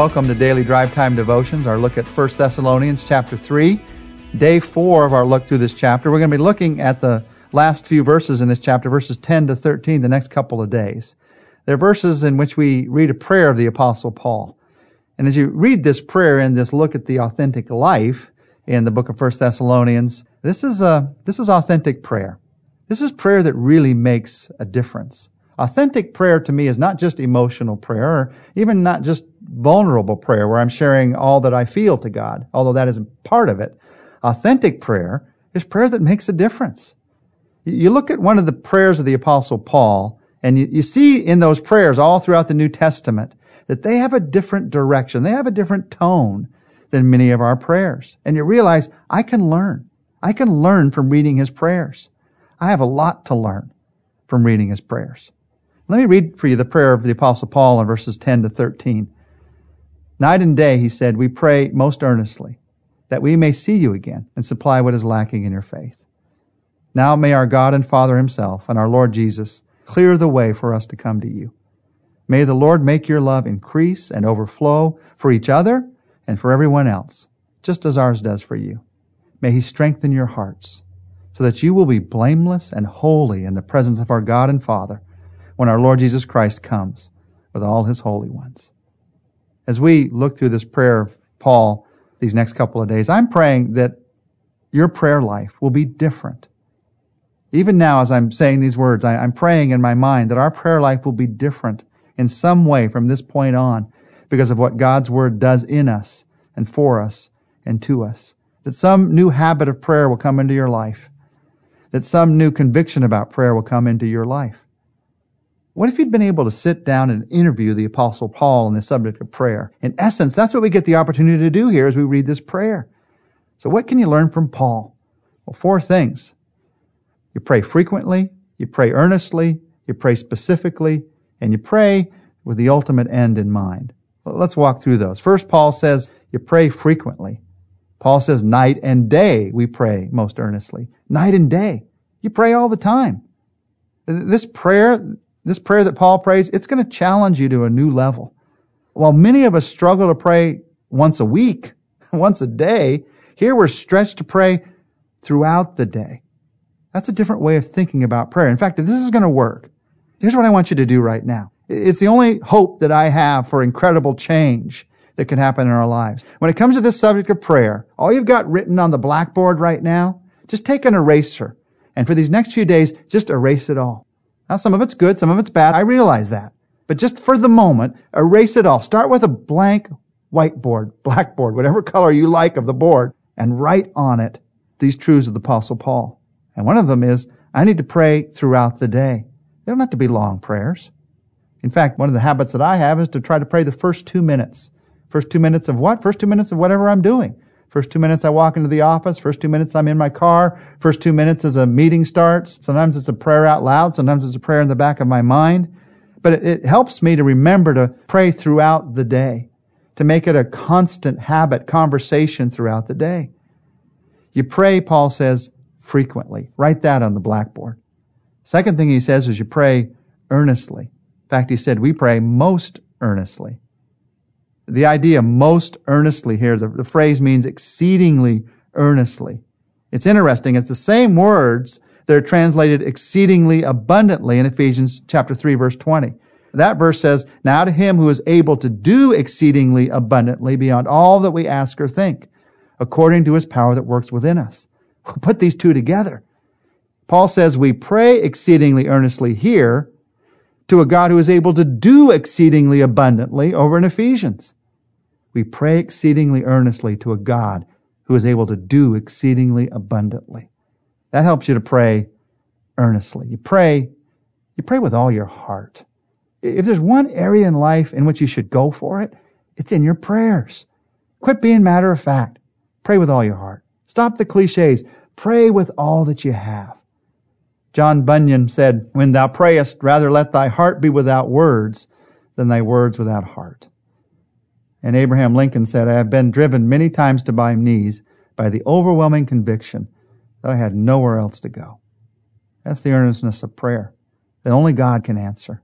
Welcome to Daily Drive Time Devotions, our look at 1 Thessalonians chapter 3, day 4 of our look through this chapter. We're going to be looking at the last few verses in this chapter, verses 10 to 13, the next couple of days. They're verses in which we read a prayer of the Apostle Paul. And as you read this prayer in this look at the authentic life in the book of 1 Thessalonians, this is a, this is authentic prayer. This is prayer that really makes a difference. Authentic prayer to me is not just emotional prayer, or even not just vulnerable prayer where I'm sharing all that I feel to God, although that is part of it. Authentic prayer is prayer that makes a difference. You look at one of the prayers of the apostle Paul and you, you see in those prayers all throughout the New Testament that they have a different direction. They have a different tone than many of our prayers. And you realize I can learn. I can learn from reading his prayers. I have a lot to learn from reading his prayers. Let me read for you the prayer of the apostle Paul in verses 10 to 13. Night and day, he said, we pray most earnestly that we may see you again and supply what is lacking in your faith. Now may our God and Father himself and our Lord Jesus clear the way for us to come to you. May the Lord make your love increase and overflow for each other and for everyone else, just as ours does for you. May he strengthen your hearts so that you will be blameless and holy in the presence of our God and Father when our Lord Jesus Christ comes with all his holy ones. As we look through this prayer of Paul these next couple of days, I'm praying that your prayer life will be different. Even now, as I'm saying these words, I, am praying in my mind that our prayer life will be different in some way from this point on because of what God's word does in us and for us and to us. That some new habit of prayer will come into your life. That some new conviction about prayer will come into your life. What if you'd been able to sit down and interview the apostle Paul on the subject of prayer? In essence, that's what we get the opportunity to do here as we read this prayer. So what can you learn from Paul? Well, four things. You pray frequently, you pray earnestly, you pray specifically, and you pray with the ultimate end in mind. Well, let's walk through those. First, Paul says you pray frequently. Paul says night and day we pray most earnestly. Night and day. You pray all the time. This prayer, this prayer that Paul prays, it's going to challenge you to a new level. While many of us struggle to pray once a week, once a day, here we're stretched to pray throughout the day. That's a different way of thinking about prayer. In fact, if this is going to work, here's what I want you to do right now. It's the only hope that I have for incredible change that can happen in our lives. When it comes to this subject of prayer, all you've got written on the blackboard right now, just take an eraser. And for these next few days, just erase it all. Now, some of it's good, some of it's bad. I realize that. But just for the moment, erase it all. Start with a blank whiteboard, blackboard, whatever color you like of the board, and write on it these truths of the Apostle Paul. And one of them is, I need to pray throughout the day. They don't have to be long prayers. In fact, one of the habits that I have is to try to pray the first two minutes. First two minutes of what? First two minutes of whatever I'm doing. First two minutes I walk into the office. First two minutes I'm in my car. First two minutes as a meeting starts. Sometimes it's a prayer out loud. Sometimes it's a prayer in the back of my mind. But it, it helps me to remember to pray throughout the day, to make it a constant habit, conversation throughout the day. You pray, Paul says, frequently. Write that on the blackboard. Second thing he says is you pray earnestly. In fact, he said we pray most earnestly the idea most earnestly here, the, the phrase means exceedingly earnestly. It's interesting. It's the same words that are translated exceedingly abundantly in Ephesians chapter 3 verse 20. That verse says, now to him who is able to do exceedingly abundantly beyond all that we ask or think, according to his power that works within us. We'll put these two together. Paul says we pray exceedingly earnestly here to a God who is able to do exceedingly abundantly over in Ephesians we pray exceedingly earnestly to a God who is able to do exceedingly abundantly. That helps you to pray earnestly. You pray, you pray with all your heart. If there's one area in life in which you should go for it, it's in your prayers. Quit being matter of fact. Pray with all your heart. Stop the cliches. Pray with all that you have. John Bunyan said, When thou prayest, rather let thy heart be without words than thy words without heart. And Abraham Lincoln said, I have been driven many times to my knees by the overwhelming conviction that I had nowhere else to go. That's the earnestness of prayer that only God can answer.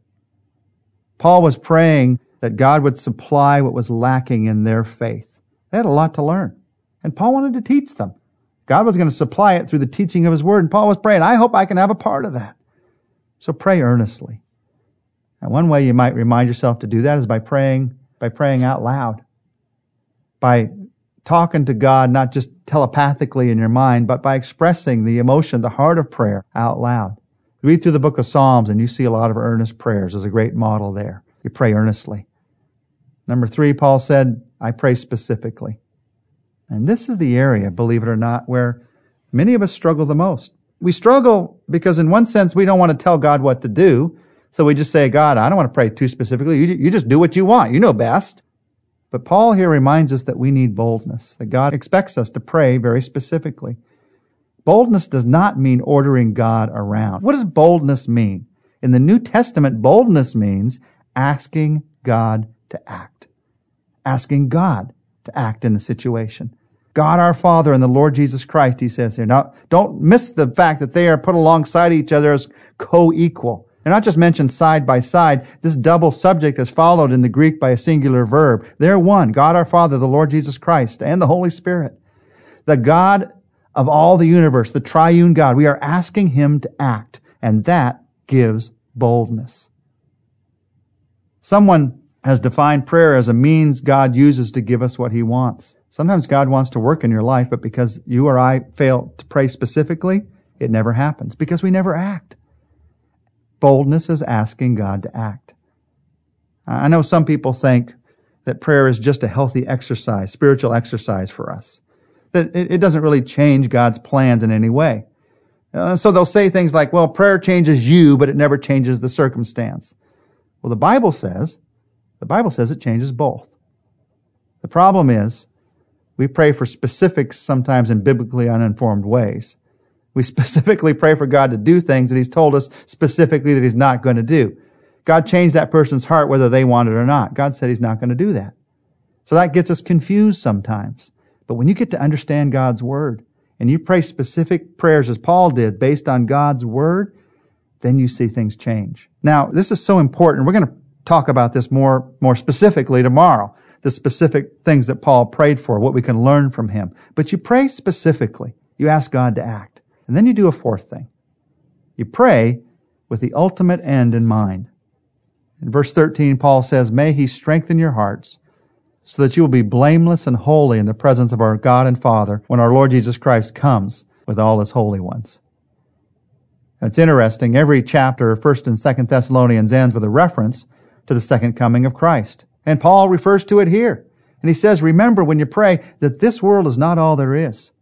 Paul was praying that God would supply what was lacking in their faith. They had a lot to learn. And Paul wanted to teach them. God was going to supply it through the teaching of his word. And Paul was praying, I hope I can have a part of that. So pray earnestly. And one way you might remind yourself to do that is by praying, by praying out loud. By talking to God, not just telepathically in your mind, but by expressing the emotion, the heart of prayer out loud. Read through the book of Psalms and you see a lot of earnest prayers. There's a great model there. You pray earnestly. Number three, Paul said, I pray specifically. And this is the area, believe it or not, where many of us struggle the most. We struggle because in one sense, we don't want to tell God what to do. So we just say, God, I don't want to pray too specifically. You, you just do what you want. You know best. But Paul here reminds us that we need boldness, that God expects us to pray very specifically. Boldness does not mean ordering God around. What does boldness mean? In the New Testament, boldness means asking God to act. Asking God to act in the situation. God our Father and the Lord Jesus Christ, he says here. Now, don't miss the fact that they are put alongside each other as co-equal. They're not just mentioned side by side. This double subject is followed in the Greek by a singular verb. They're one. God our Father, the Lord Jesus Christ, and the Holy Spirit. The God of all the universe, the triune God. We are asking him to act, and that gives boldness. Someone has defined prayer as a means God uses to give us what he wants. Sometimes God wants to work in your life, but because you or I fail to pray specifically, it never happens because we never act. Boldness is asking God to act. I know some people think that prayer is just a healthy exercise, spiritual exercise for us. That it doesn't really change God's plans in any way. Uh, so they'll say things like, well, prayer changes you, but it never changes the circumstance. Well, the Bible says the Bible says it changes both. The problem is, we pray for specifics sometimes in biblically uninformed ways. We specifically pray for God to do things that He's told us specifically that He's not going to do. God changed that person's heart whether they want it or not. God said He's not going to do that. So that gets us confused sometimes. But when you get to understand God's Word and you pray specific prayers as Paul did based on God's Word, then you see things change. Now, this is so important. We're going to talk about this more, more specifically tomorrow. The specific things that Paul prayed for, what we can learn from him. But you pray specifically. You ask God to act. And then you do a fourth thing. You pray with the ultimate end in mind. In verse 13, Paul says, May he strengthen your hearts so that you will be blameless and holy in the presence of our God and Father when our Lord Jesus Christ comes with all his holy ones. It's interesting. Every chapter, of 1st and 2nd Thessalonians ends with a reference to the second coming of Christ. And Paul refers to it here. And he says, remember when you pray that this world is not all there is.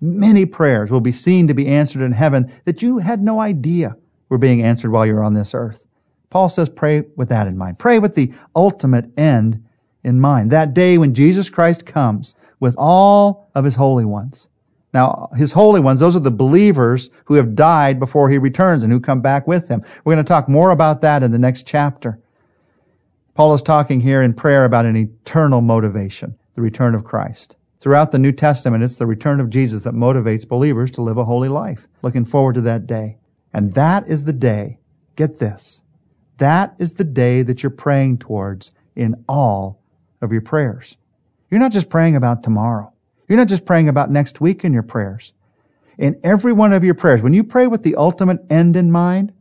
Many prayers will be seen to be answered in heaven that you had no idea were being answered while you're on this earth. Paul says, pray with that in mind. Pray with the ultimate end in mind. That day when Jesus Christ comes with all of his holy ones. Now, his holy ones, those are the believers who have died before he returns and who come back with him. We're going to talk more about that in the next chapter. Paul is talking here in prayer about an eternal motivation, the return of Christ. Throughout the New Testament, it's the return of Jesus that motivates believers to live a holy life. Looking forward to that day. And that is the day, get this, that is the day that you're praying towards in all of your prayers. You're not just praying about tomorrow. You're not just praying about next week in your prayers. In every one of your prayers, when you pray with the ultimate end in mind,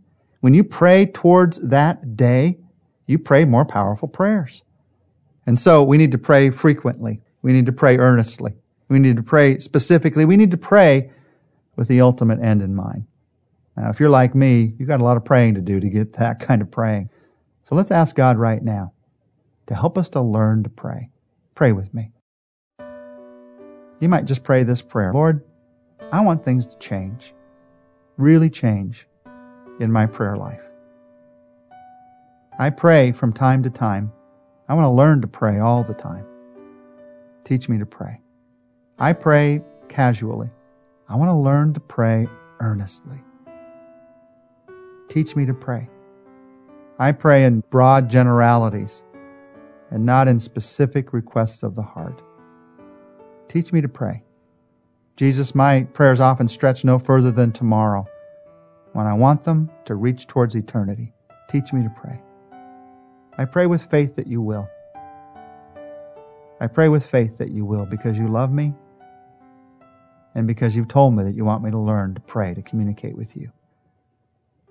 when you pray towards that day, you pray more powerful prayers. And so we need to pray frequently. We need to pray earnestly. We need to pray specifically. We need to pray with the ultimate end in mind. Now, if you're like me, you've got a lot of praying to do to get that kind of praying. So let's ask God right now to help us to learn to pray. Pray with me. You might just pray this prayer Lord, I want things to change, really change in my prayer life. I pray from time to time. I want to learn to pray all the time. Teach me to pray. I pray casually. I want to learn to pray earnestly. Teach me to pray. I pray in broad generalities and not in specific requests of the heart. Teach me to pray. Jesus, my prayers often stretch no further than tomorrow when I want them to reach towards eternity. Teach me to pray. I pray with faith that you will. I pray with faith that you will because you love me and because you've told me that you want me to learn to pray, to communicate with you.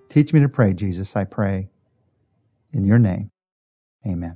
Teach me to pray, Jesus, I pray. In your name, amen.